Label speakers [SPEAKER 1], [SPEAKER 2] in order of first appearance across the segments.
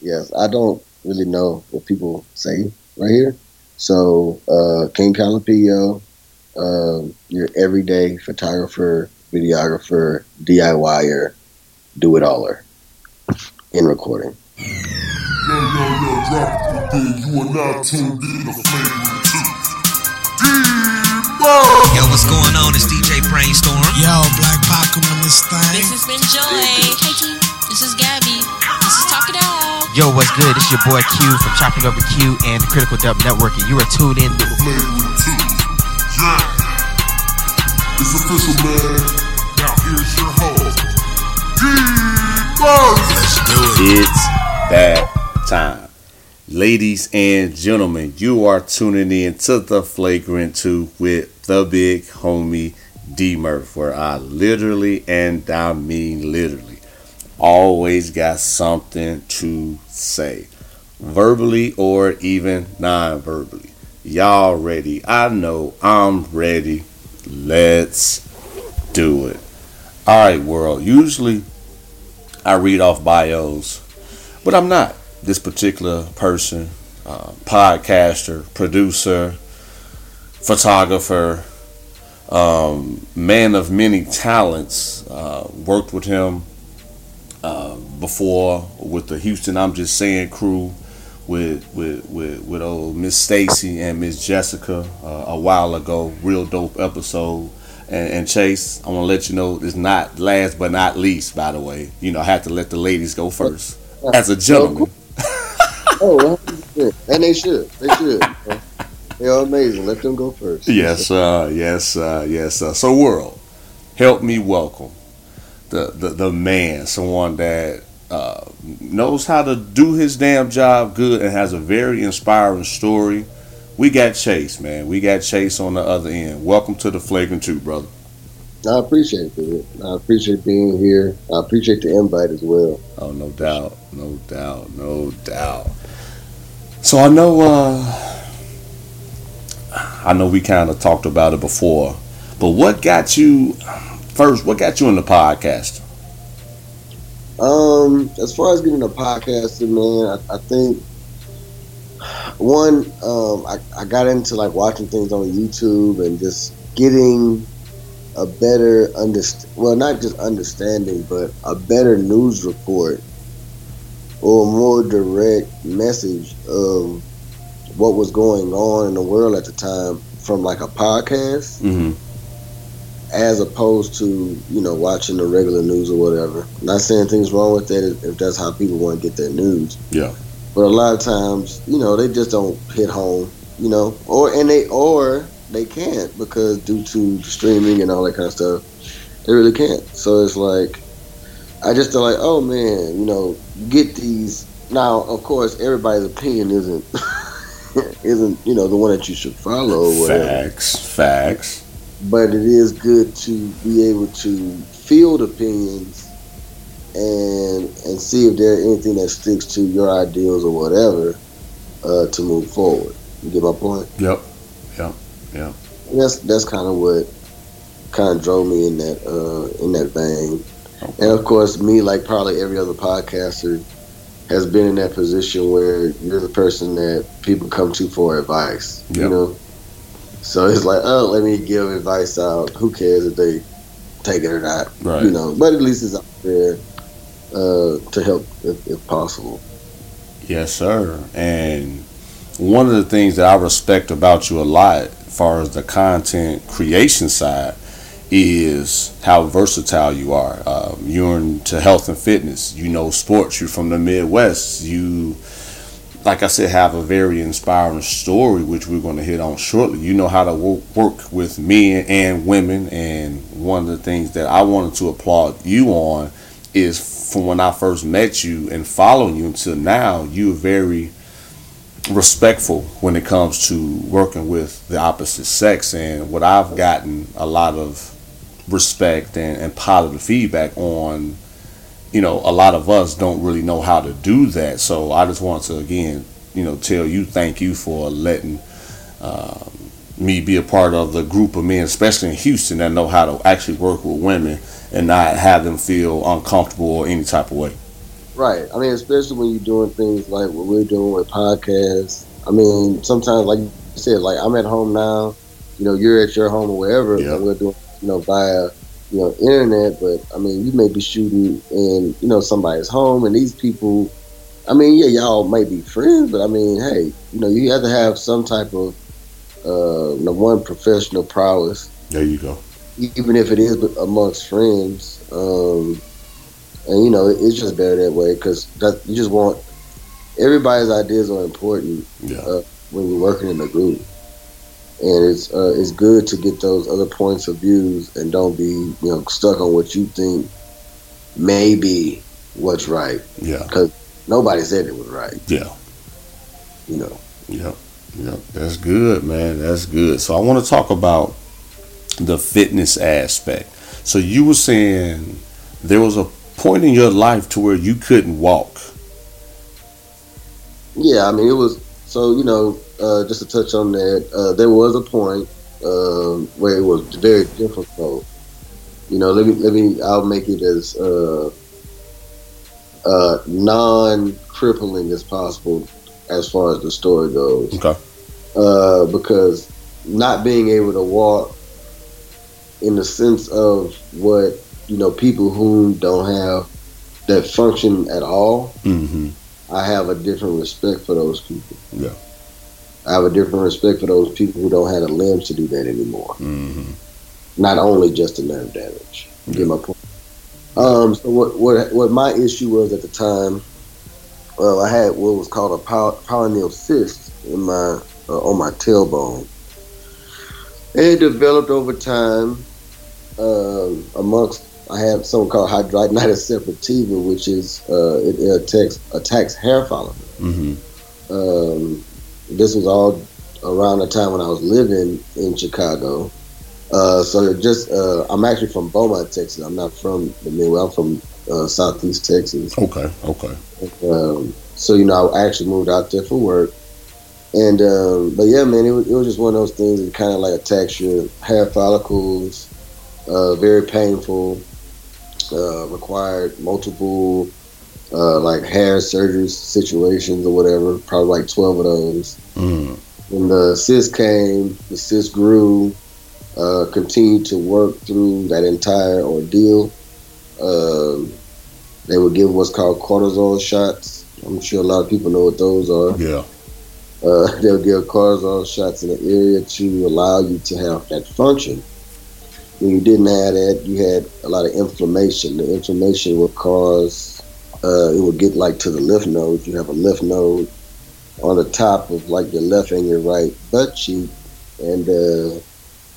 [SPEAKER 1] yes. I don't really know what people say right here. So, uh, King Calipillo, um, your everyday photographer, videographer, DIYer, do it aller in recording.
[SPEAKER 2] Yo, yo, yo, drop it then. You are now tuned in to Flavor 2. Debo!
[SPEAKER 3] Yo, what's going on? It's DJ Brainstorm.
[SPEAKER 4] Yo, Black Pac on this thing.
[SPEAKER 5] This has been Joy. Hey, G. This is Gabby. This is Talk It Out.
[SPEAKER 3] Yo, what's good? It's your boy Q from Chopping Over Q and the Critical Dub Network, and you are tuned in to
[SPEAKER 2] Flavor 2. Yeah. It's official, man. Now here's your host, D Debo!
[SPEAKER 6] It's that time. Ladies and gentlemen, you are tuning in to the Flagrant 2 with the big homie D Murph, where I literally, and I mean literally, always got something to say, verbally or even non verbally. Y'all ready? I know I'm ready. Let's do it. All right, world. Usually I read off bios, but I'm not this particular person, uh, podcaster, producer, photographer, um, man of many talents. Uh, worked with him uh, before with the Houston I'm Just Saying crew, with with with, with old Miss Stacy and Miss Jessica uh, a while ago. Real dope episode. And, and Chase, I want to let you know it's not last but not least. By the way, you know I have to let the ladies go first as a gentleman.
[SPEAKER 1] Oh, 100%. and they should. They should. they are amazing. Let them go first.
[SPEAKER 6] Yes, uh, yes, uh, yes. Uh, so, world, help me welcome the the, the man, someone that uh, knows how to do his damn job good and has a very inspiring story. We got Chase, man. We got Chase on the other end. Welcome to the Flagrant Two, brother.
[SPEAKER 1] I appreciate it. I appreciate being here. I appreciate the invite as well.
[SPEAKER 6] Oh, no doubt, no doubt, no doubt. So I know, uh, I know we kind of talked about it before, but what got you first? What got you in the podcast?
[SPEAKER 1] Um, as far as getting a podcasting, man, I, I think one, um, I, I got into like watching things on YouTube and just getting a better underst well, not just understanding, but a better news report or a more direct message of what was going on in the world at the time from like a podcast
[SPEAKER 6] Mm-hmm.
[SPEAKER 1] As opposed to you know watching the regular news or whatever. Not saying things wrong with that if that's how people want to get their news,
[SPEAKER 6] Yeah.
[SPEAKER 1] but a lot of times you know they just don't hit home, you know, or and they or they can't because due to streaming and all that kind of stuff, they really can't. So it's like I just feel like, oh man, you know, get these. Now, of course, everybody's opinion isn't isn't you know the one that you should follow
[SPEAKER 6] Facts, facts.
[SPEAKER 1] But it is good to be able to field opinions and and see if there's anything that sticks to your ideals or whatever uh, to move forward. You get my point?
[SPEAKER 6] Yep, yep, yep.
[SPEAKER 1] And that's that's kind of what kind of drove me in that uh, in that vein. And of course, me like probably every other podcaster has been in that position where you're the person that people come to for advice. You know, so it's like, oh, let me give advice out. Who cares if they take it or not?
[SPEAKER 6] Right.
[SPEAKER 1] You know, but at least it's out there uh, to help if, if possible.
[SPEAKER 6] Yes, sir. And one of the things that I respect about you a lot, as far as the content creation side, is how versatile you are. Um, you're into health and fitness. You know sports. You're from the Midwest. You, like I said, have a very inspiring story, which we're going to hit on shortly. You know how to wo- work with men and women. And one of the things that I wanted to applaud you on is from when I first met you and following you until now, you're very respectful when it comes to working with the opposite sex. And what I've gotten a lot of respect and, and positive feedback on, you know, a lot of us don't really know how to do that. So I just want to, again, you know, tell you thank you for letting um, me be a part of the group of men, especially in Houston, that know how to actually work with women and not have them feel uncomfortable or any type of way.
[SPEAKER 1] Right. I mean, especially when you're doing things like what we're doing with podcasts. I mean, sometimes, like you said, like I'm at home now. You know, you're at your home or wherever,
[SPEAKER 6] Yeah.
[SPEAKER 1] and we're doing, you know, via, you know, internet. But I mean, you may be shooting in, you know, somebody's home, and these people. I mean, yeah, y'all may be friends, but I mean, hey, you know, you have to have some type of, uh, you know, one professional prowess
[SPEAKER 6] There you go.
[SPEAKER 1] even if it is amongst friends. Um, and you know, it's just better that way because you just want everybody's ideas are important
[SPEAKER 6] Yeah.
[SPEAKER 1] uh, when you're working in a group, and it's uh, it's good to get those other points of views and don't be you know stuck on what you think may be what's right.
[SPEAKER 6] Yeah.
[SPEAKER 1] Because nobody said it was right.
[SPEAKER 6] Yeah.
[SPEAKER 1] You know.
[SPEAKER 6] Yep. Yep. That's good, man. That's good. So I want to talk about the fitness aspect. So you were saying there was a point in your life to where you couldn't walk.
[SPEAKER 1] Yeah, I mean, it was so you know, uh, just to touch on that, uh, there was a point um, where it was very difficult. You know, let me let me. I'll make it as uh, uh, non-crippling as possible as far as the story goes.
[SPEAKER 6] Okay.
[SPEAKER 1] Uh, because not being able to walk, in the sense of what you know, people who don't have that function at all.
[SPEAKER 6] Mm-hmm.
[SPEAKER 1] I have a different respect for those people.
[SPEAKER 6] Yeah.
[SPEAKER 1] I have a different respect for those people who don't have the limbs to do that anymore.
[SPEAKER 6] Mm-hmm.
[SPEAKER 1] Not only just the nerve damage. You Get my point. Um, so what, what what my issue was at the time, well, I had what was called a pow- perineal cyst in my uh, on my tailbone. It developed over time. Um, amongst I have something called hidradenitis suppurativa, which is uh, it, it attacks attacks hair follicles.
[SPEAKER 6] Mm-hmm.
[SPEAKER 1] Um, this was all around the time when I was living in Chicago. Uh, so just uh, I'm actually from Beaumont, Texas. I'm not from the Midwest. I'm from uh, Southeast Texas.
[SPEAKER 6] Okay. Okay.
[SPEAKER 1] Um, so you know, I actually moved out there for work. And um, but yeah, man, it was, it was just one of those things that kind of like attacks your hair follicles. Uh, very painful. Uh, required multiple uh, like hair surgery situations or whatever. Probably like twelve of those.
[SPEAKER 6] Mm.
[SPEAKER 1] When the cyst came, the cyst grew. Uh, continued to work through that entire ordeal. Um, they would give what's called cortisol shots. I'm sure a lot of people know what those are.
[SPEAKER 6] Yeah.
[SPEAKER 1] Uh, they'll give cortisol shots in the area to allow you to have that function. When you didn't have that, you had a lot of inflammation. The inflammation would cause, uh, it would get like to the lymph nodes. You have a lymph node on the top of like your left and your right butt cheek, and uh,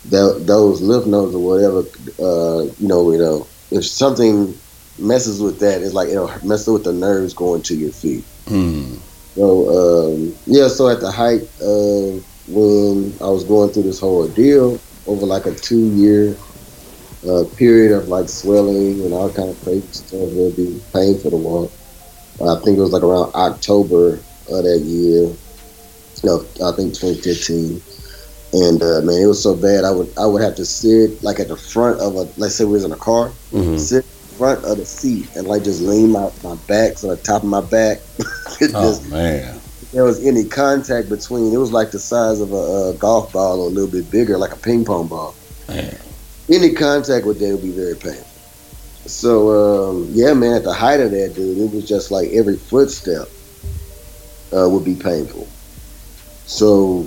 [SPEAKER 1] tho- those lymph nodes or whatever, uh, you know, you know, if something messes with that, it's like it'll mess with the nerves going to your feet.
[SPEAKER 6] Mm.
[SPEAKER 1] So um, yeah, so at the height of when I was going through this whole ordeal over like a two year uh, period of like swelling and all kind of crazy stuff, it would be painful to walk. I think it was like around October of that year. No, I think 2015. And uh, man, it was so bad. I would I would have to sit like at the front of a let's say we was in a car,
[SPEAKER 6] Mm-hmm.
[SPEAKER 1] sit front of the seat and like just lean my, my back so the top of my back. it just
[SPEAKER 6] Oh man.
[SPEAKER 1] if there was any contact between it was like the size of a, a golf ball or a little bit bigger, like a ping pong ball.
[SPEAKER 6] Man.
[SPEAKER 1] Any contact with that would be very painful. So um, yeah, man, at the height of that dude, it was just like every footstep uh, would be painful. So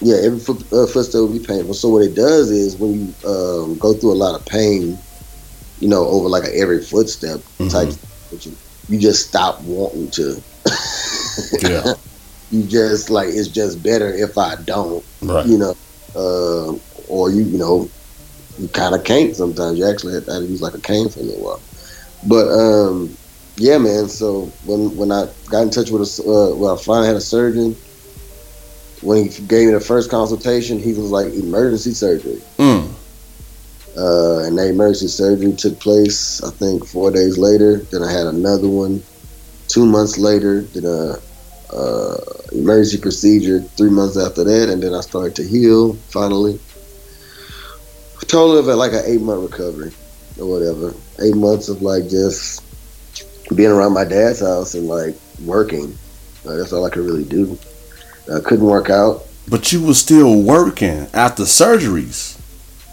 [SPEAKER 1] yeah, every foot, uh, footstep would be painful. So what it does is when you um, go through a lot of pain, you know, over like a every footstep type, but you, you just stop wanting to.
[SPEAKER 6] Yeah.
[SPEAKER 1] you just like it's just better if I don't,
[SPEAKER 6] Right.
[SPEAKER 1] you know, uh, or you you know, you kind of can't sometimes. You actually have to use like a cane for a little while. But um, yeah, man. So when when I got in touch with a, uh, well, I finally had a surgeon. When he gave me the first consultation, he was like emergency surgery.
[SPEAKER 6] Mm.
[SPEAKER 1] Uh, and that emergency surgery took place, I think, four days later. Then I had another one two months later. Then a uh, emergency procedure three months after that, and then I started to heal finally. Total of like an eight month recovery or whatever. Eight months of like just being around my dad's house and like working. Uh, that's all I could really do. I couldn't work out.
[SPEAKER 6] But you were still working after surgeries.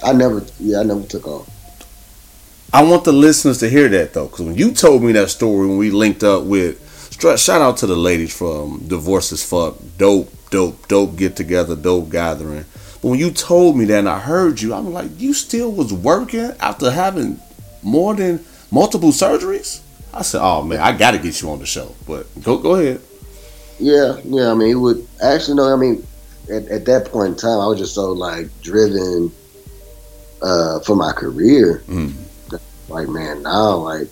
[SPEAKER 1] I never, yeah, I never took off.
[SPEAKER 6] I want the listeners to hear that though, because when you told me that story when we linked up with, shout out to the ladies from Divorce as Fuck, dope, dope, dope get together, dope gathering. But when you told me that and I heard you, I'm like, you still was working after having more than multiple surgeries. I said, oh man, I got to get you on the show. But go go ahead.
[SPEAKER 1] Yeah, yeah. I mean, it would actually no. I mean, at, at that point in time, I was just so like driven uh, for my career.
[SPEAKER 6] Mm.
[SPEAKER 1] Like, man, now like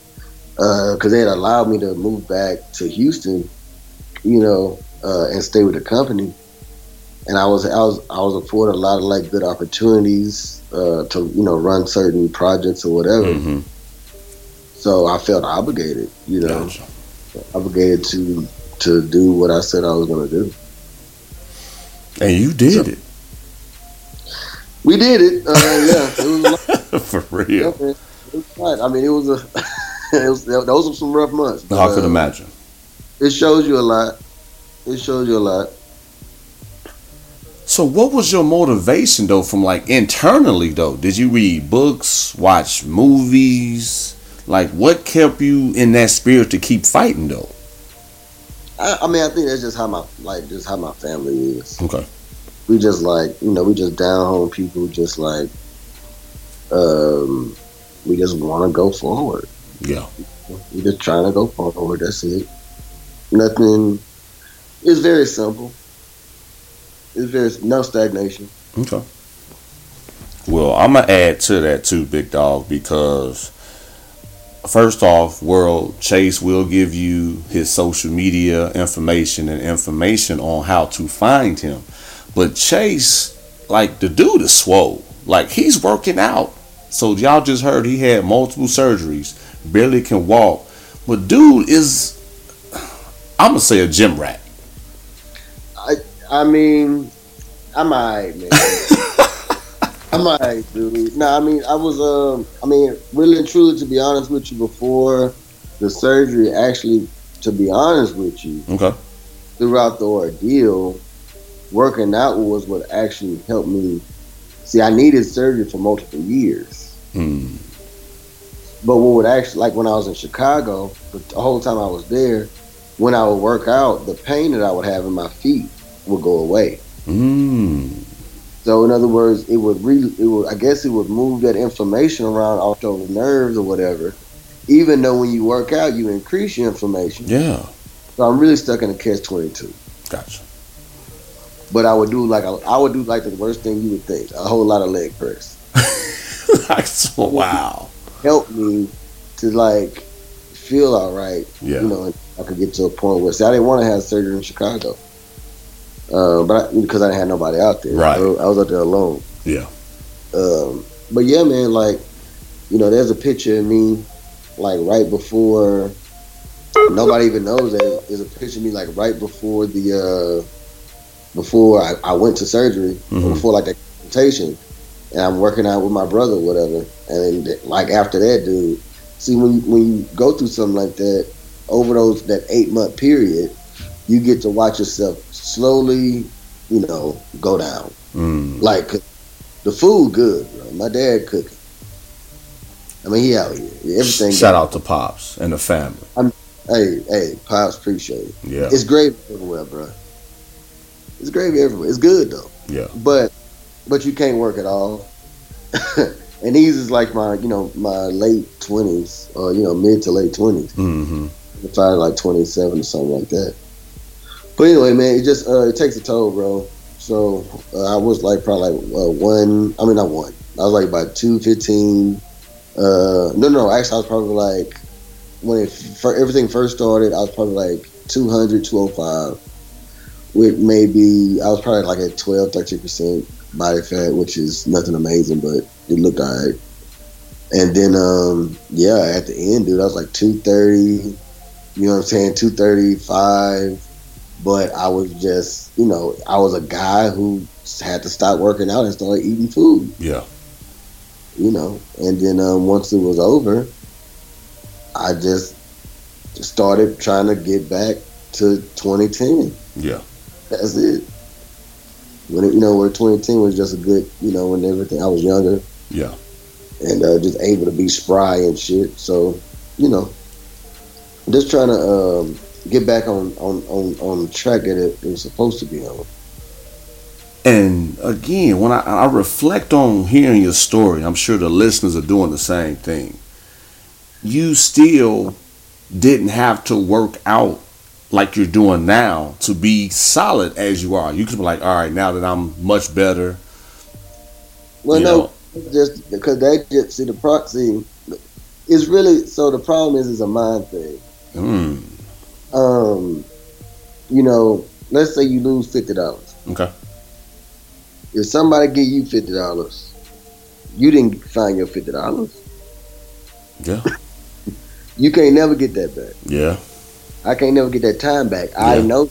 [SPEAKER 1] because they had allowed me to move back to Houston, you know, uh, and stay with the company. And I was I was I was afforded a lot of like good opportunities uh, to you know run certain projects or whatever.
[SPEAKER 6] hmm
[SPEAKER 1] So I felt obligated, you know,
[SPEAKER 6] Gotcha.
[SPEAKER 1] obligated to to do what I said I was going to do.
[SPEAKER 6] And you did it
[SPEAKER 1] We did it. Uh, yeah, it was a
[SPEAKER 6] for real.
[SPEAKER 1] man. It was. I mean, it was a. it was, those were some rough months. but,
[SPEAKER 6] I could
[SPEAKER 1] uh,
[SPEAKER 6] imagine.
[SPEAKER 1] It shows you a lot. It shows you a lot.
[SPEAKER 6] So what was your motivation though from like internally though? Did you read books, watch movies? Like what kept you in that spirit to keep fighting though?
[SPEAKER 1] I, I mean, I think that's just how my like just how my family is.
[SPEAKER 6] Okay.
[SPEAKER 1] We just like you know we just down home people. Just like um, we just want to go forward.
[SPEAKER 6] Yeah.
[SPEAKER 1] We're just trying to go forward. That's it. Nothing. It's very simple. It's very no stagnation.
[SPEAKER 6] Okay. Well, I'm gonna add to that too, big dog, because first off, world Chase will give you his social media information and information on how to find him. But Chase, like the dude is swole. Like he's working out. So y'all just heard he had multiple surgeries, barely can walk. But dude is I'm gonna say a gym rat.
[SPEAKER 1] I mean, I'm alright, man. I'm alright, dude. No, I mean, I was, um, I mean, really and truly, to be honest with you, before the surgery, actually, to be honest with you,
[SPEAKER 6] Okay.
[SPEAKER 1] throughout the ordeal, working out was what actually helped me. See, I needed surgery for multiple years.
[SPEAKER 6] Mm.
[SPEAKER 1] But what would actually, like when I was in Chicago, the the whole time I was there, when I would work out, the pain that I would have in my feet would go away.
[SPEAKER 6] Mm.
[SPEAKER 1] So in other words, it would re it would I guess it would move that inflammation around off the nerves or whatever. Even though when you work out, you increase your inflammation.
[SPEAKER 6] Yeah.
[SPEAKER 1] So I'm really stuck in a catch twenty two.
[SPEAKER 6] Gotcha.
[SPEAKER 1] But I would do like a, I would do like the worst thing you would think, a whole lot of leg press.
[SPEAKER 6] so, wow.
[SPEAKER 1] Help me to like feel all right.
[SPEAKER 6] Yeah.
[SPEAKER 1] You know, I could get to a point where see I didn't want to have surgery in Chicago. Uh, but I, because I didn't have nobody out there,
[SPEAKER 6] Right.
[SPEAKER 1] I, I was out there alone.
[SPEAKER 6] Yeah.
[SPEAKER 1] Um, but yeah, man, like, you know, there's a picture of me, like right before. Nobody even knows that there's a picture of me, like right before the, uh, before I, I went to surgery,
[SPEAKER 6] Mhm.
[SPEAKER 1] before like the consultation, and I'm working out with my brother, whatever. And then, like after that, dude, see when when you go through something like that, over those that eight month period, you get to watch yourself slowly, you know, go down.
[SPEAKER 6] Mm.
[SPEAKER 1] Like the food good, bro. My dad cooking. I mean, he out here. Everything.
[SPEAKER 6] Shout out to Pops and the family.
[SPEAKER 1] Hey, hey, pops, appreciate it.
[SPEAKER 6] Yeah.
[SPEAKER 1] It's gravy everywhere, bro. It's gravy everywhere. It's good though,
[SPEAKER 6] Yeah.
[SPEAKER 1] but but you can't work at all. and these is like my, you know, my late twenties or you know mid to late twenties.
[SPEAKER 6] Mm-hmm.
[SPEAKER 1] Probably like twenty seven or something like that. But anyway, man, it just uh, it takes a toll, bro. So uh, I was like probably like uh, one. I mean, not one. I was like about two fifteen. Uh, no, no, actually, I was probably like when it everything first started. I was probably like 200, 205. With maybe I was probably like at 12, 13 percent body fat, which is nothing amazing, but it looked alright. And then, um, yeah, at the end, dude, I was like 230. You know what I'm saying? 235 but I was just, you know, I was a guy who had to stop working out and start eating food,
[SPEAKER 6] Yeah.
[SPEAKER 1] you know. And then um, once it was over, I just started trying to get back to 2010.
[SPEAKER 6] Yeah.
[SPEAKER 1] That's it. When it, you know, where 2010 was just a good, you know, when everything. I was younger
[SPEAKER 6] Yeah.
[SPEAKER 1] and uh, just able to be spry and shit. So, you know, just trying to um, get back on on on on the track that it, it was supposed to be on.
[SPEAKER 6] And again, when I, I reflect on hearing your story, I'm sure the listeners are doing the same thing. You still didn't have to work out like you're doing now to be solid as you are. You could be like, all right, now that I'm much better.
[SPEAKER 1] Well, no, just because they just see the proxy is really so. The problem is, it's a mind thing.
[SPEAKER 6] Hmm.
[SPEAKER 1] Um, you know, let's say you lose fifty dollars.
[SPEAKER 6] Okay.
[SPEAKER 1] If somebody give you fifty dollars, you didn't find your fifty dollars.
[SPEAKER 6] Yeah.
[SPEAKER 1] You can't never get that back.
[SPEAKER 6] Yeah.
[SPEAKER 1] I can't never get that time back. I know,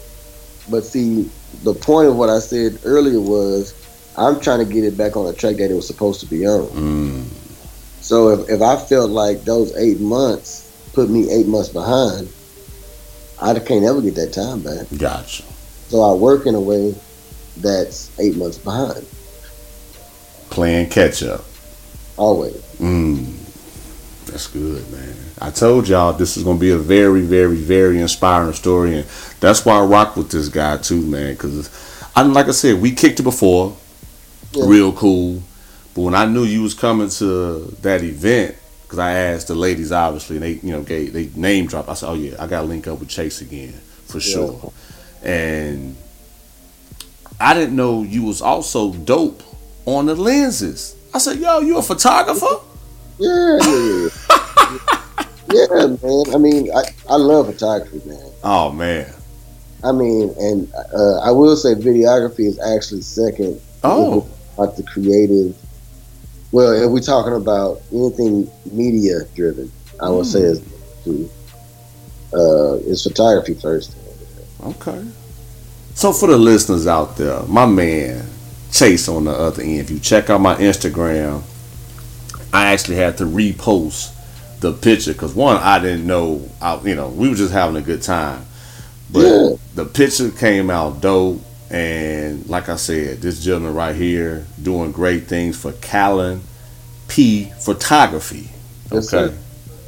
[SPEAKER 1] but see, the point of what I said earlier was I'm trying to get it back on the track that it was supposed to be on.
[SPEAKER 6] Mm.
[SPEAKER 1] So if, if I felt like those eight months put me eight months behind, I can't ever get that time back.
[SPEAKER 6] Gotcha.
[SPEAKER 1] So I work in a way that's eight months behind,
[SPEAKER 6] Playing catch up.
[SPEAKER 1] always.
[SPEAKER 6] Mm. That's good, man. I told y'all this is gonna be a very, very, very inspiring story, and that's why I rock with this guy too, man. Because I, like I said, we kicked it before,
[SPEAKER 1] Yeah.
[SPEAKER 6] real cool. But when I knew you was coming to that event, because I asked the ladies, obviously, and they, you know, gave they name dropped. I said, "Oh yeah, I got to link up with Chase again for sure." And I didn't know you was also dope on the lenses. I said, "Yo, you a photographer?"
[SPEAKER 1] Yeah, yeah, yeah. yeah, man. I mean, I, I love photography, man.
[SPEAKER 6] Oh man.
[SPEAKER 1] I mean, and uh, I will say videography is actually second.
[SPEAKER 6] Oh.
[SPEAKER 1] Like the creative. Well, if we're talking about anything media driven, I would say is uh, is photography first.
[SPEAKER 6] Okay. So for the listeners out there, my man Chase on the other end. If you check out my Instagram, I actually had to repost the picture because one, I didn't know. I, you know, we were just having a good time, but
[SPEAKER 1] Yeah.
[SPEAKER 6] the picture came out dope. And like I said, this gentleman right here doing great things for Callan P Photography. Okay.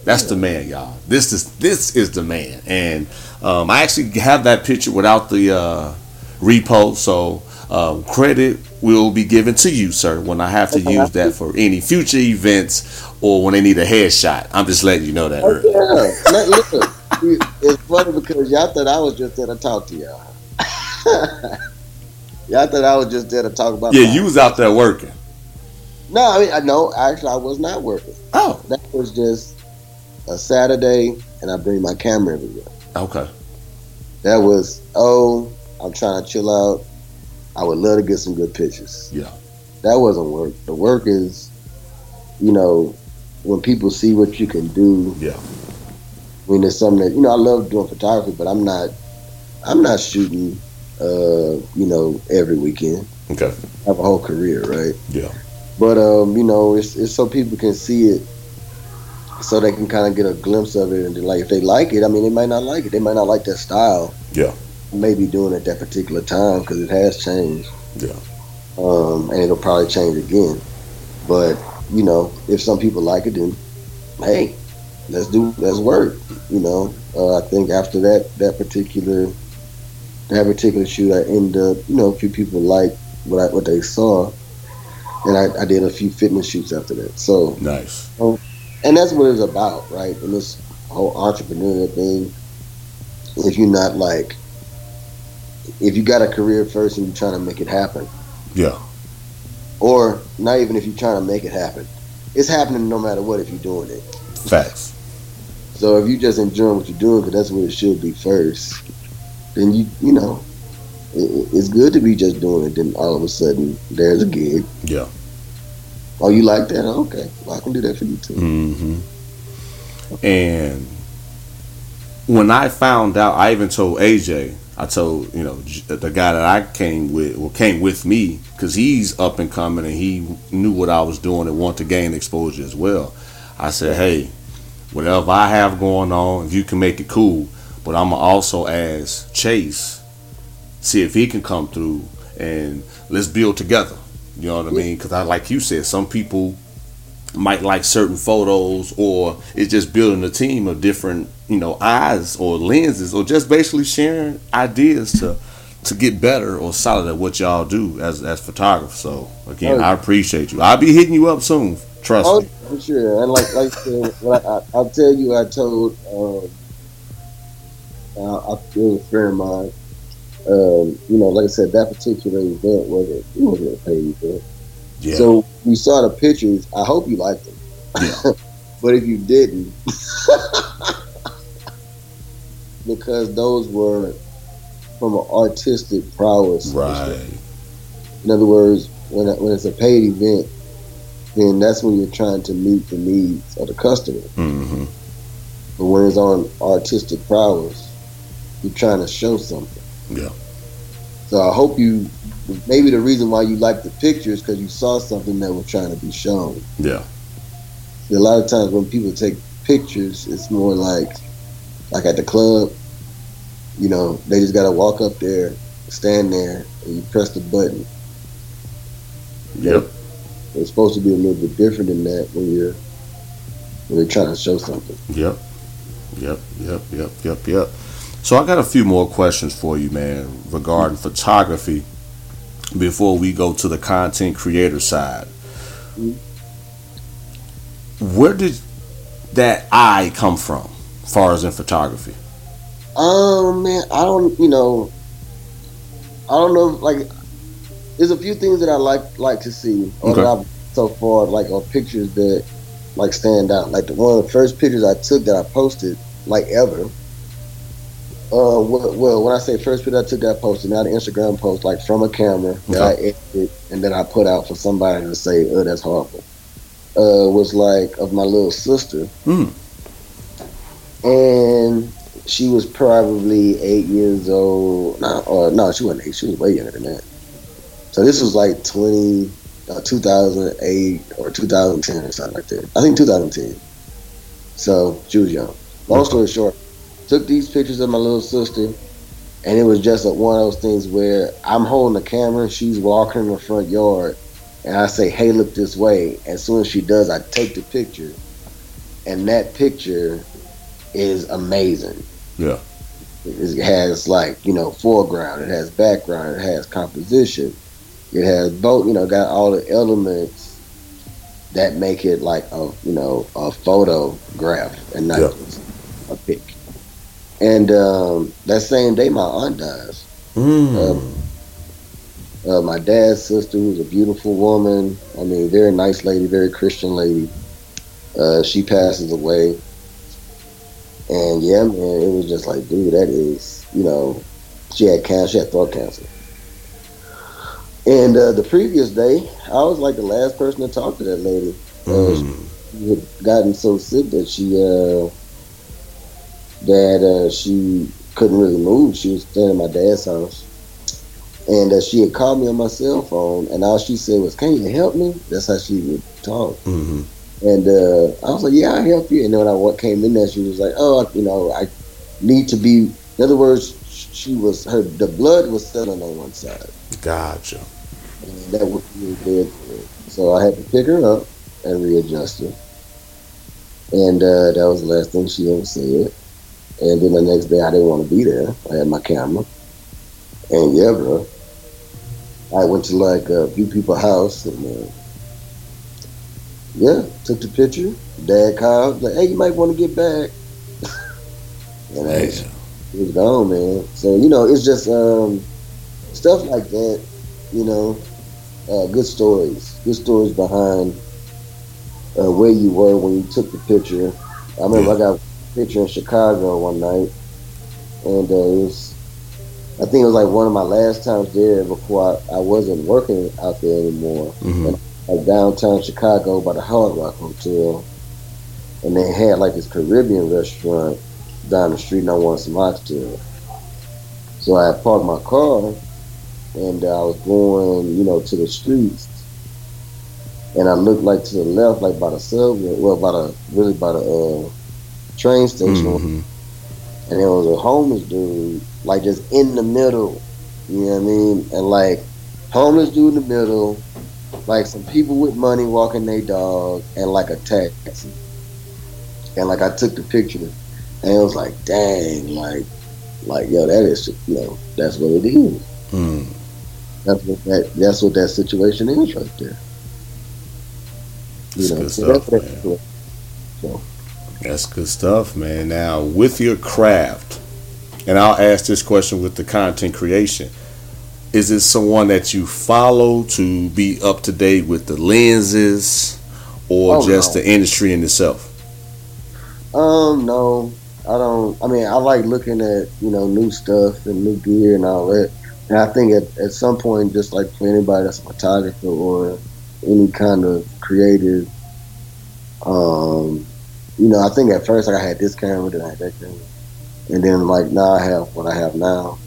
[SPEAKER 6] That's the man, y'all. This is this is the man, and um, I actually have that picture without the uh, repost. So um, credit will be given to you, sir, when I have to use that for any future events or when they need a headshot. I'm just letting you know that.
[SPEAKER 1] Yeah, look, it's funny because y'all thought I was just there to talk to y'all. y'all thought I was just there to talk about.
[SPEAKER 6] Yeah, you was out there working.
[SPEAKER 1] No, I mean, I know. Actually, I was not working.
[SPEAKER 6] Oh,
[SPEAKER 1] That was just a Saturday, and I bring my camera everywhere.
[SPEAKER 6] okay.
[SPEAKER 1] That was oh, I'm trying to chill out. I would love to get some good pictures.
[SPEAKER 6] Yeah.
[SPEAKER 1] That wasn't work. The work is, you know, when people see what you can do.
[SPEAKER 6] Yeah.
[SPEAKER 1] I mean, it's something that you know. I love doing photography, but I'm not. I'm not shooting. Uh, you know, every weekend.
[SPEAKER 6] Okay.
[SPEAKER 1] Have a whole career, right?
[SPEAKER 6] Yeah.
[SPEAKER 1] But um, you know, it's it's so people can see it, so they can kind of get a glimpse of it, and like if they like it, I mean, they might not like it. They might not like that style.
[SPEAKER 6] Yeah.
[SPEAKER 1] Maybe doing it that particular time because it has changed.
[SPEAKER 6] Yeah.
[SPEAKER 1] Um, and it'll probably change again. But you know, if some people like it, then hey, let's do let's work. You know, uh, I think after that that particular that particular shoot, I ended up you know a few people liked what I, what they saw, and I, I did a few fitness shoots after that. So
[SPEAKER 6] Nice.
[SPEAKER 1] Um, and that's what it's about, right? And this whole entrepreneurial thing. If you're not like, if you got a career first and you're trying to make it happen,
[SPEAKER 6] Yeah.
[SPEAKER 1] or not even if you're trying to make it happen, it's happening no matter what if you're doing it.
[SPEAKER 6] Facts.
[SPEAKER 1] So if you just enjoying what you're doing, because that's what it should be first, then you you know, it, it's good to be just doing it. Then all of a sudden there's a gig.
[SPEAKER 6] Yeah.
[SPEAKER 1] Oh, you like that? Okay, well I can do that for you too.
[SPEAKER 6] hmm And when I found out, I even told AJ. I told you know the guy that I came with, well, came with me because he's up and coming and he knew what I was doing and wanted to gain exposure as well. I said, hey, whatever I have going on, if you can make it cool. But I'm going to also ask Chase, see if he can come through and let's build together. You know what I mean? Because I, like you said, some people might like certain photos, or it's just building a team of different, you know, eyes or lenses, or just basically sharing ideas to to get better or solid at what y'all do as as photographers. So again,
[SPEAKER 1] Oh.
[SPEAKER 6] I appreciate you. I'll be hitting you up soon. Trust
[SPEAKER 1] Oh,
[SPEAKER 6] me.
[SPEAKER 1] for sure. And like, like I said, when I, I, I'll tell you, I told, um, uh, I feel a friend of mine, um, you know, like I said, that particular event wasn't, it wasn't a paid event.
[SPEAKER 6] Yeah.
[SPEAKER 1] So we saw the pictures. I hope you liked them.
[SPEAKER 6] Yeah.
[SPEAKER 1] but if you didn't, because those were from an artistic prowess.
[SPEAKER 6] right.
[SPEAKER 1] In other words, when when it's a paid event, then that's when you're trying to meet the needs of the customer.
[SPEAKER 6] hmm
[SPEAKER 1] But when it's on artistic prowess, you're trying to show something.
[SPEAKER 6] Yeah.
[SPEAKER 1] So I hope you. Maybe the reason why you like the pictures because you saw something that was trying to be shown.
[SPEAKER 6] Yeah.
[SPEAKER 1] A lot of times when people take pictures, it's more like, like at the club, you know, they just gotta walk up there, stand there, and you press the button.
[SPEAKER 6] Yep.
[SPEAKER 1] It's supposed to be a little bit different than that when you're when you're trying to show something.
[SPEAKER 6] Yep. Yep. Yep. Yep. Yep. Yep. So I got a few more questions for you, man, regarding photography before we go to the content creator side. Where did that eye come from, as far as in photography?
[SPEAKER 1] Um, man, I don't, you know, I don't know. Like, there's a few things that I like like to see, or
[SPEAKER 6] Okay.
[SPEAKER 1] that I've so far like, or pictures that like stand out. Like the one of the first pictures I took that I posted, like ever. Uh, well, well, when I say first picture I took that I posted, not an Instagram post, like from a camera that I edited and then I put out for somebody to say, "Oh, that's horrible." Uh, was like of my little sister,
[SPEAKER 6] Hmm.
[SPEAKER 1] and she was probably eight years old. No, or no, she wasn't eight. She was way younger than that. So this was like 20, uh, 2008 or 2010 or something like that. I think 2010. So she was young. Long story short, took these pictures of my little sister, and it was just a, one of those things where I'm holding the camera, she's walking in the front yard, and I say, "Hey, look this way." As soon as she does, I take the picture, and that picture is amazing.
[SPEAKER 6] Yeah.
[SPEAKER 1] It has like you know foreground, it has background, it has composition, it has both. You know, got all the elements that make it like a you know a photograph and not
[SPEAKER 6] Yeah.
[SPEAKER 1] a pic. And um, that same day, my aunt dies.
[SPEAKER 6] Mm.
[SPEAKER 1] Uh, my dad's sister, who's a beautiful woman. I mean, very nice lady, very Christian lady. Uh, she passes away. And yeah, man, it was just like, dude, that is, you know, she had cancer, she had throat cancer. And uh, the previous day, I was like the last person to talk to that lady. Uh,
[SPEAKER 6] Mm.
[SPEAKER 1] she had gotten so sick that she, uh, that uh, she couldn't really move. She was staying at my dad's house. And uh, she had called me on my cell phone, and all she said was, "Can you help me?" That's how she would talk.
[SPEAKER 6] Mhm.
[SPEAKER 1] And uh, I was like, "Yeah, I will help you." And then when I came in there, she was like, "Oh, you know, I need to be." In other words, she was her the blood was settling on one side,
[SPEAKER 6] Gotcha.
[SPEAKER 1] and that was really good. So I had to pick her up and readjust her, and uh, that was the last thing she ever said. And then the next day, I didn't want to be there. I had my camera, and yeah, bro. I went to like a few people's house and uh, yeah, took the picture. Dad called like, "Hey, you might want to get back." and I,
[SPEAKER 6] Yeah.
[SPEAKER 1] it was gone, man. So you know, it's just um, stuff like that. You know, uh, good stories, good stories behind uh, where you were when you took the picture. I remember
[SPEAKER 6] Yeah.
[SPEAKER 1] I got picture in Chicago one night, and uh, it was. I think it was like one of my last times there before I, I wasn't working out there anymore.
[SPEAKER 6] Mhm.
[SPEAKER 1] Like downtown Chicago by the Hard Rock Hotel. And they had like this Caribbean restaurant down the street and I wanted some oxtail. So I parked my car and uh, I was going, you know, to the streets. And I looked like to the left, like by the subway, well, by the, really by the, uh, train station,
[SPEAKER 6] Mhm.
[SPEAKER 1] and there was a homeless dude, like just in the middle. You know what I mean? And like homeless dude in the middle, like some people with money walking their dog, and like a taxi. And like I took the picture, and it was like, dang, like, like yo, that is, you know, that's what it is.
[SPEAKER 6] Mm.
[SPEAKER 1] That's what that. That's what that situation is right there.
[SPEAKER 6] That's good
[SPEAKER 1] so
[SPEAKER 6] stuff,
[SPEAKER 1] that's
[SPEAKER 6] man.
[SPEAKER 1] what- So
[SPEAKER 6] That's good stuff, man. Now, with your craft, and I'll ask this question with the content creation is it someone that you follow to be up to date with the lenses or
[SPEAKER 1] Oh,
[SPEAKER 6] just
[SPEAKER 1] no.
[SPEAKER 6] the industry in itself?
[SPEAKER 1] Um, no, I don't. I mean, I like looking at you know new stuff and new gear and all that. And I think at, at some point, just like for anybody that's a photographer or any kind of creative, um, you know, I think at first like I had this camera, then I had that camera, and then like now I have what I have now,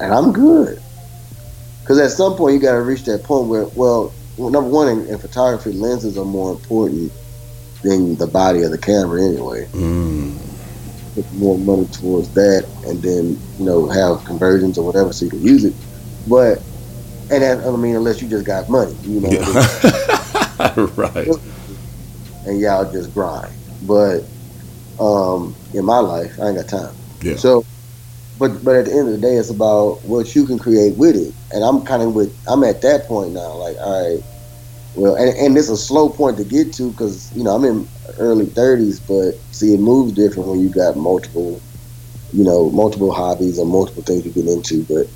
[SPEAKER 1] and I'm good. Because at some point you got to reach that point where, well, number one in, in photography, lenses are more important than the body of the camera anyway
[SPEAKER 6] Mm.
[SPEAKER 1] put more money towards that and then you know have conversions or whatever so you can use it but and that, I mean unless you just got money you know
[SPEAKER 6] right.
[SPEAKER 1] and y'all just grind but um in my life I ain't got time
[SPEAKER 6] Yeah.
[SPEAKER 1] so but but at the end of the day it's about what you can create with it and I'm kind of with I'm at that point now like all right well and, and it's a slow point to get to because you know I'm in early 30s but see it moves different when you got multiple you know multiple hobbies and multiple things you get into but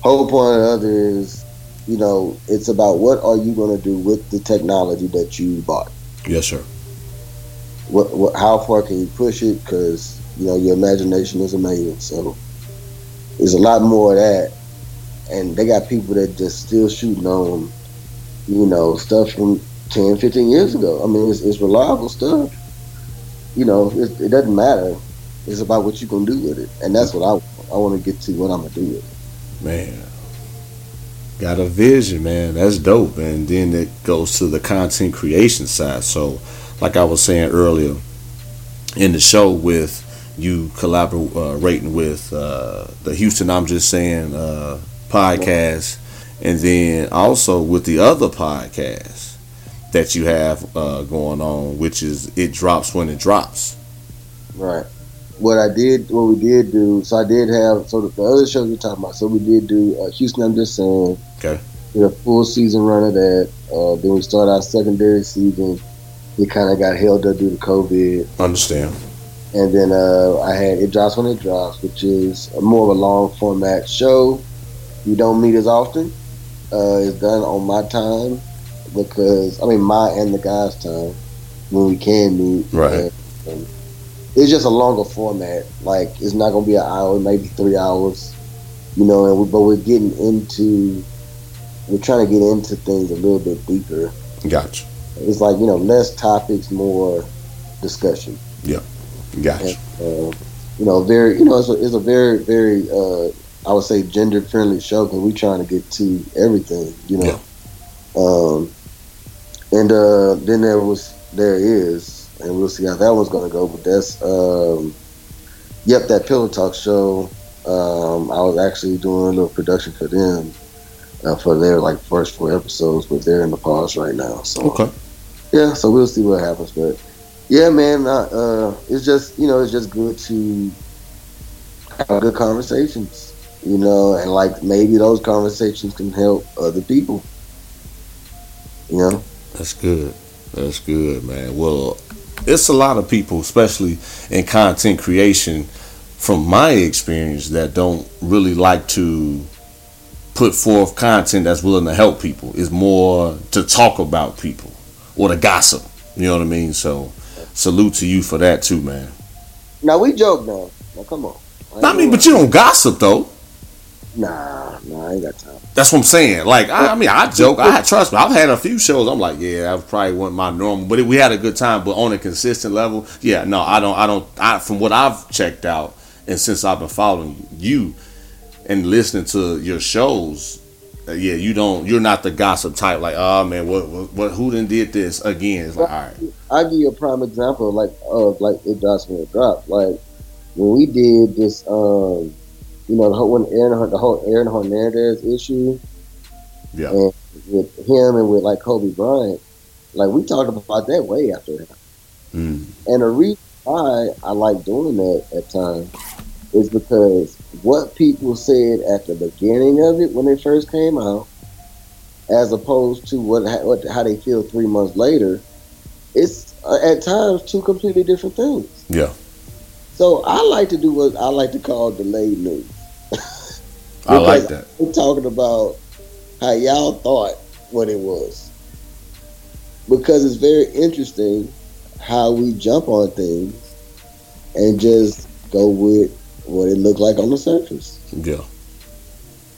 [SPEAKER 1] whole point of the other is you know it's about what are you going to do with the technology that you bought
[SPEAKER 6] Yes, sir.
[SPEAKER 1] What, what how far can you push it because you know your imagination is amazing so there's a lot more of that and they got people that just still shooting on you know stuff from 10 15 years ago i mean it's, it's reliable stuff you know it, it doesn't matter it's about what you can do with it and that's what i i want to get to what i'm gonna do with it
[SPEAKER 6] Man. Got a vision, man. That's dope. And then it goes to the content creation side. So, like I was saying earlier in the show, with you collaborating with uh, the Houston I'm Just Saying uh, podcast, and then also with the other podcast that you have uh, going on, which is It Drops When It Drops.
[SPEAKER 1] Right. What I did, what we did do, so I did have, so the, the other shows we're talking about, so we did do uh, Houston, I'm just saying.
[SPEAKER 6] Okay.
[SPEAKER 1] Did a full season run of that. Uh, then we started our secondary season. It kind of got held up due to COVID.
[SPEAKER 6] Understand.
[SPEAKER 1] And then uh, I had It Drops When It Drops, which is more of a long format show. We don't meet as often. Uh, it's done on my time because, I mean, my and the guys' time when we can meet.
[SPEAKER 6] Right.
[SPEAKER 1] And, and it's just a longer format. Like, it's not going to be an hour, maybe three hours, you know, and we, but we're getting into, we're trying to get into things a little bit deeper.
[SPEAKER 6] Gotcha.
[SPEAKER 1] It's like, you know, less topics, more discussion Yeah,
[SPEAKER 6] Gotcha.
[SPEAKER 1] uh, you know, very, you know, it's a, it's a very, very, uh, I would say, gender friendly show because we're trying to get to everything, you know. Um, and uh, then there was, there is, and we'll see how that one's going to go. But that's, um, yep, that Pillow Talk show. Um, I was actually doing a little production for them uh, for their like first four episodes, but they're in the pause right now. So
[SPEAKER 6] Okay.
[SPEAKER 1] yeah, so we'll see what happens. But yeah, man, uh, uh, it's just you know, it's just good to have good conversations, you know, and like maybe those conversations can help other people. You know,
[SPEAKER 6] That's good. That's good, man. Well, it's a lot of people, especially in content creation, from my experience, that don't really like to put forth content that's willing to help people. It's more to talk about people or to gossip. You know what I mean? So, salute to you for that too, man.
[SPEAKER 1] now we joke now. Now come on.
[SPEAKER 6] I mean, but you don't gossip though.
[SPEAKER 1] nah, nah, I ain't got time.
[SPEAKER 6] That's what I'm saying. Like, I, I mean, I joke. I trust me. I've had a few shows. I'm like, yeah, that probably wasn't my normal, but we had a good time. But on a consistent level, yeah, no, I don't. I don't. I from what I've checked out, and since I've been following you and listening to your shows, Uh, yeah, you don't. You're not the gossip type. Like, oh man, what, what, what who done did this again? It's like, all right,
[SPEAKER 1] I'll give you a prime example, like of like it drops when it dropped. Like when we did this, um, you know, the whole when Aaron, the whole Aaron Hernandez issue,
[SPEAKER 6] yeah,
[SPEAKER 1] and with him and with like Kobe Bryant, like we talked about that way after that.
[SPEAKER 6] mm,
[SPEAKER 1] And the reason why I like doing that at times is because what people said at the beginning of it when it first came out, as opposed to what, what how they feel three months later, it's uh, at times two completely different things.
[SPEAKER 6] yeah.
[SPEAKER 1] So I like to do what I like to call delayed news.
[SPEAKER 6] I like that.
[SPEAKER 1] We're talking about how y'all thought what it was. Because it's very interesting how we jump on things and just go with what it looked like on the surface.
[SPEAKER 6] Yeah,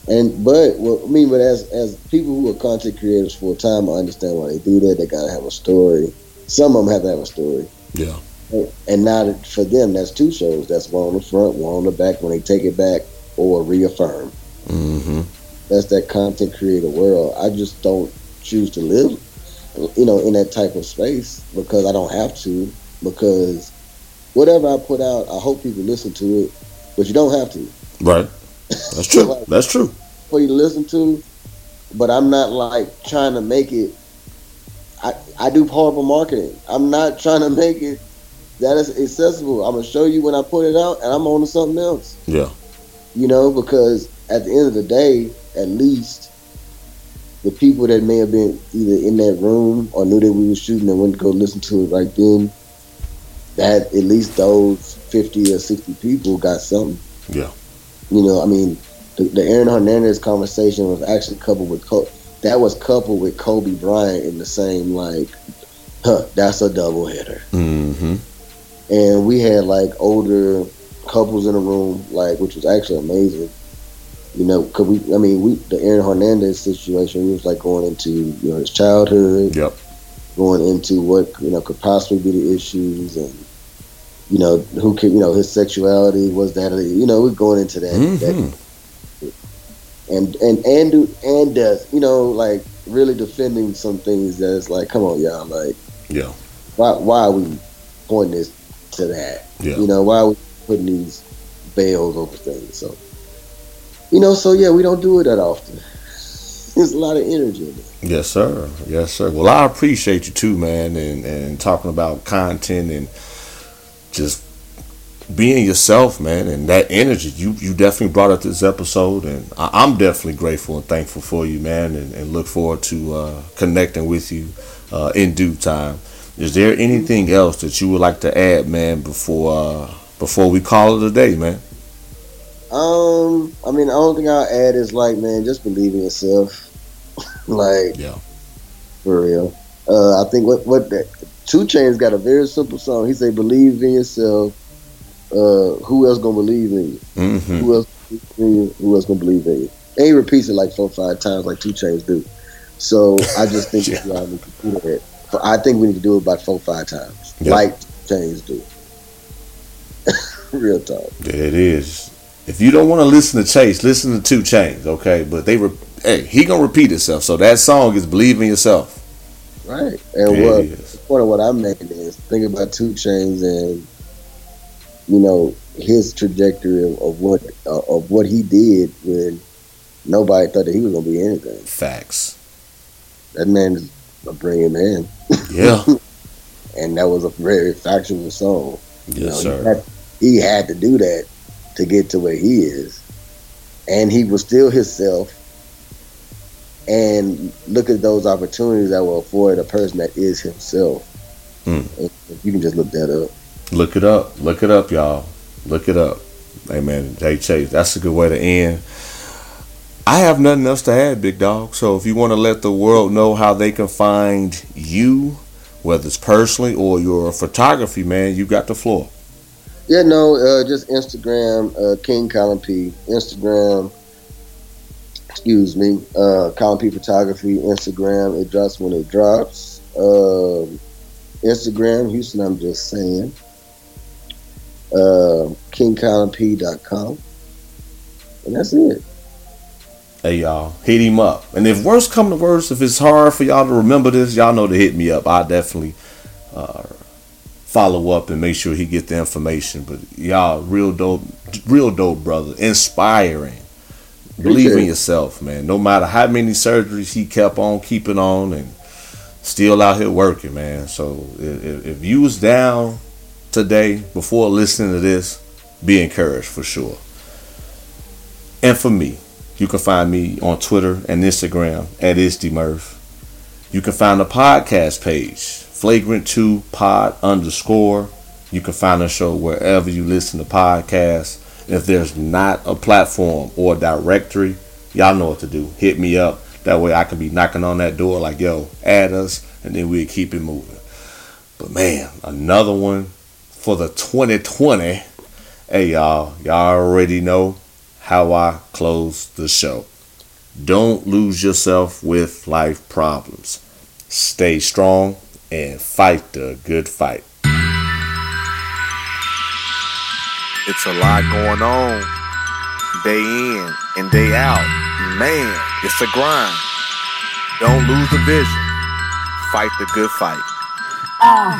[SPEAKER 1] And but well, I mean, but as as people who are content creators full time, I understand why they do that. They gotta have a story. Some of them have to have a story.
[SPEAKER 6] yeah,
[SPEAKER 1] And now that for them, that's two shows. That's one on the front, one on the back when they take it back or reaffirm.
[SPEAKER 6] mm-hmm.
[SPEAKER 1] That's that content creator world. I just don't choose to live, you know, in that type of space because I don't have to. Because whatever I put out, I hope people listen to it, but you don't have to
[SPEAKER 6] Right. That's true. That's true.
[SPEAKER 1] for you to listen to. But I'm not like trying to make it. I I do horrible marketing. I'm not trying to make it that is accessible. I'm gonna show you when I put it out, and I'm on to something else.
[SPEAKER 6] Yeah,
[SPEAKER 1] you know, because at the end of the day, at least the people that may have been either in that room or knew that we were shooting and went to go listen to it right then, that at least those 50 or 60 people got something.
[SPEAKER 6] Yeah.
[SPEAKER 1] You know, I mean, the, the Aaron Hernandez conversation was actually coupled with, that was coupled with Kobe Bryant in the same, like, huh, that's a double header
[SPEAKER 6] mm-hmm.
[SPEAKER 1] and we had like older couples in the room, like which was actually amazing. You know, cause we, I mean, we the Aaron Hernandez situation, we was like going into you know his childhood,
[SPEAKER 6] Yep.
[SPEAKER 1] going into what you know could possibly be the issues, and you know who could you know his sexuality was that you know we're going into that, that
[SPEAKER 6] Mm-hmm.
[SPEAKER 1] and and and do and does you know like really defending some things that is like come on y'all like
[SPEAKER 6] Yeah.
[SPEAKER 1] why why are we pointing this to that
[SPEAKER 6] Yeah.
[SPEAKER 1] you know why are we putting these veils over things so you know so yeah we don't do it that often there's a lot of energy in it
[SPEAKER 6] Yes, sir. Yes, sir. Well, I appreciate you too, man, and, and talking about content and just being yourself, man, and that energy. You you definitely brought up this episode, and I, I'm definitely grateful and thankful for you, man, and, and look forward to uh, connecting with you uh, in due time. Is there anything else that you would like to add, man, before uh, before we call it a day, man?
[SPEAKER 1] um i mean the only thing i'll add is like man just believe in yourself like
[SPEAKER 6] Yeah.
[SPEAKER 1] for real uh i think what what that 2 Chainz got a very simple song he say believe in yourself uh who else gonna believe in you
[SPEAKER 6] Mm-hmm.
[SPEAKER 1] Who else you? Who else gonna believe in you? And he repeats it like four, five times, like 2 Chainz do. So I just think
[SPEAKER 6] Yeah.
[SPEAKER 1] y'all need to do that. I think we need to do it about four, five times,
[SPEAKER 6] Yeah.
[SPEAKER 1] like Chainz do. Real talk.
[SPEAKER 6] It is. If you don't want to listen to Chase, listen to 2 Chainz, okay? But they, re- hey, he gonna repeat himself. So that song is "Believe in Yourself."
[SPEAKER 1] Right. And what the point of what I'm making is think about 2 Chainz and you know his trajectory of, of what uh, of what he did when nobody thought that he was gonna be anything.
[SPEAKER 6] Facts.
[SPEAKER 1] That man is a brilliant man,
[SPEAKER 6] Yeah.
[SPEAKER 1] and that was a very factual song. You
[SPEAKER 6] yes,
[SPEAKER 1] know,
[SPEAKER 6] sir.
[SPEAKER 1] He had, he had to do that to get to where he is, and he was still himself. And look at those opportunities that will afford a person that is himself. And You can just look that up.
[SPEAKER 6] Look it up. Look it up, y'all. Look it up. Hey man, Jay Chase. That's a good way to end. I have nothing else to add, big dog. So if you want to let the world know how they can find you, whether it's personally or your photography, man, you got the floor.
[SPEAKER 1] Yeah, no, uh, just Instagram, uh, King Colin P. Instagram, excuse me, uh, Colin P. Photography. Instagram, it drops when it drops. Um, Instagram, Houston, I'm just saying. Uh, KingColinP.com. And that's it.
[SPEAKER 6] Hey y'all, hit him up. And if worse come to worse, if it's hard for y'all to remember this, y'all know to hit me up. I definitely uh, follow up and make sure he get the information. But y'all, real dope, real dope, brother. Inspiring. Believe in yourself, man. No matter how many surgeries he kept on keeping on, and still out here working, man. So if, if- you was down today before listening to this, be encouraged for sure. And for me, you can find me on Twitter and Instagram at IsDMurph. You can find the podcast page, Flagrant2 Pod underscore. You can find the show wherever you listen to podcasts. If there's not a platform or a directory, y'all know what to do. Hit me up. That way I can be knocking on that door like, yo, add us, and then we'll keep it moving. But man, another one for the 2020. Hey, y'all, y'all already know how I close the show. Don't lose yourself with life problems. Stay strong and fight the good fight.
[SPEAKER 7] It's a lot going on. Day in and day out. Man, it's a grind. Don't lose the vision. Fight the good fight.
[SPEAKER 8] Uh,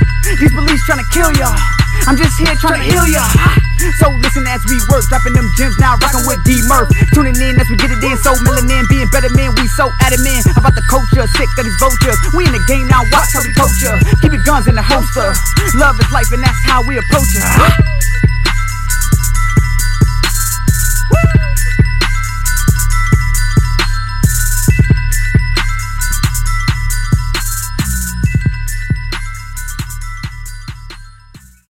[SPEAKER 8] These beliefs trying to kill y'all. I'm just here trying to heal ya. So listen as we work, dropping them gems now, rocking with D Murph. Tuning in as we get it in, so melanin, being better men, we so adamant about the culture, sick of these vultures. We in the game now, watch how we ya. Keep your guns in the holster. Love is life, and that's how we approach ya.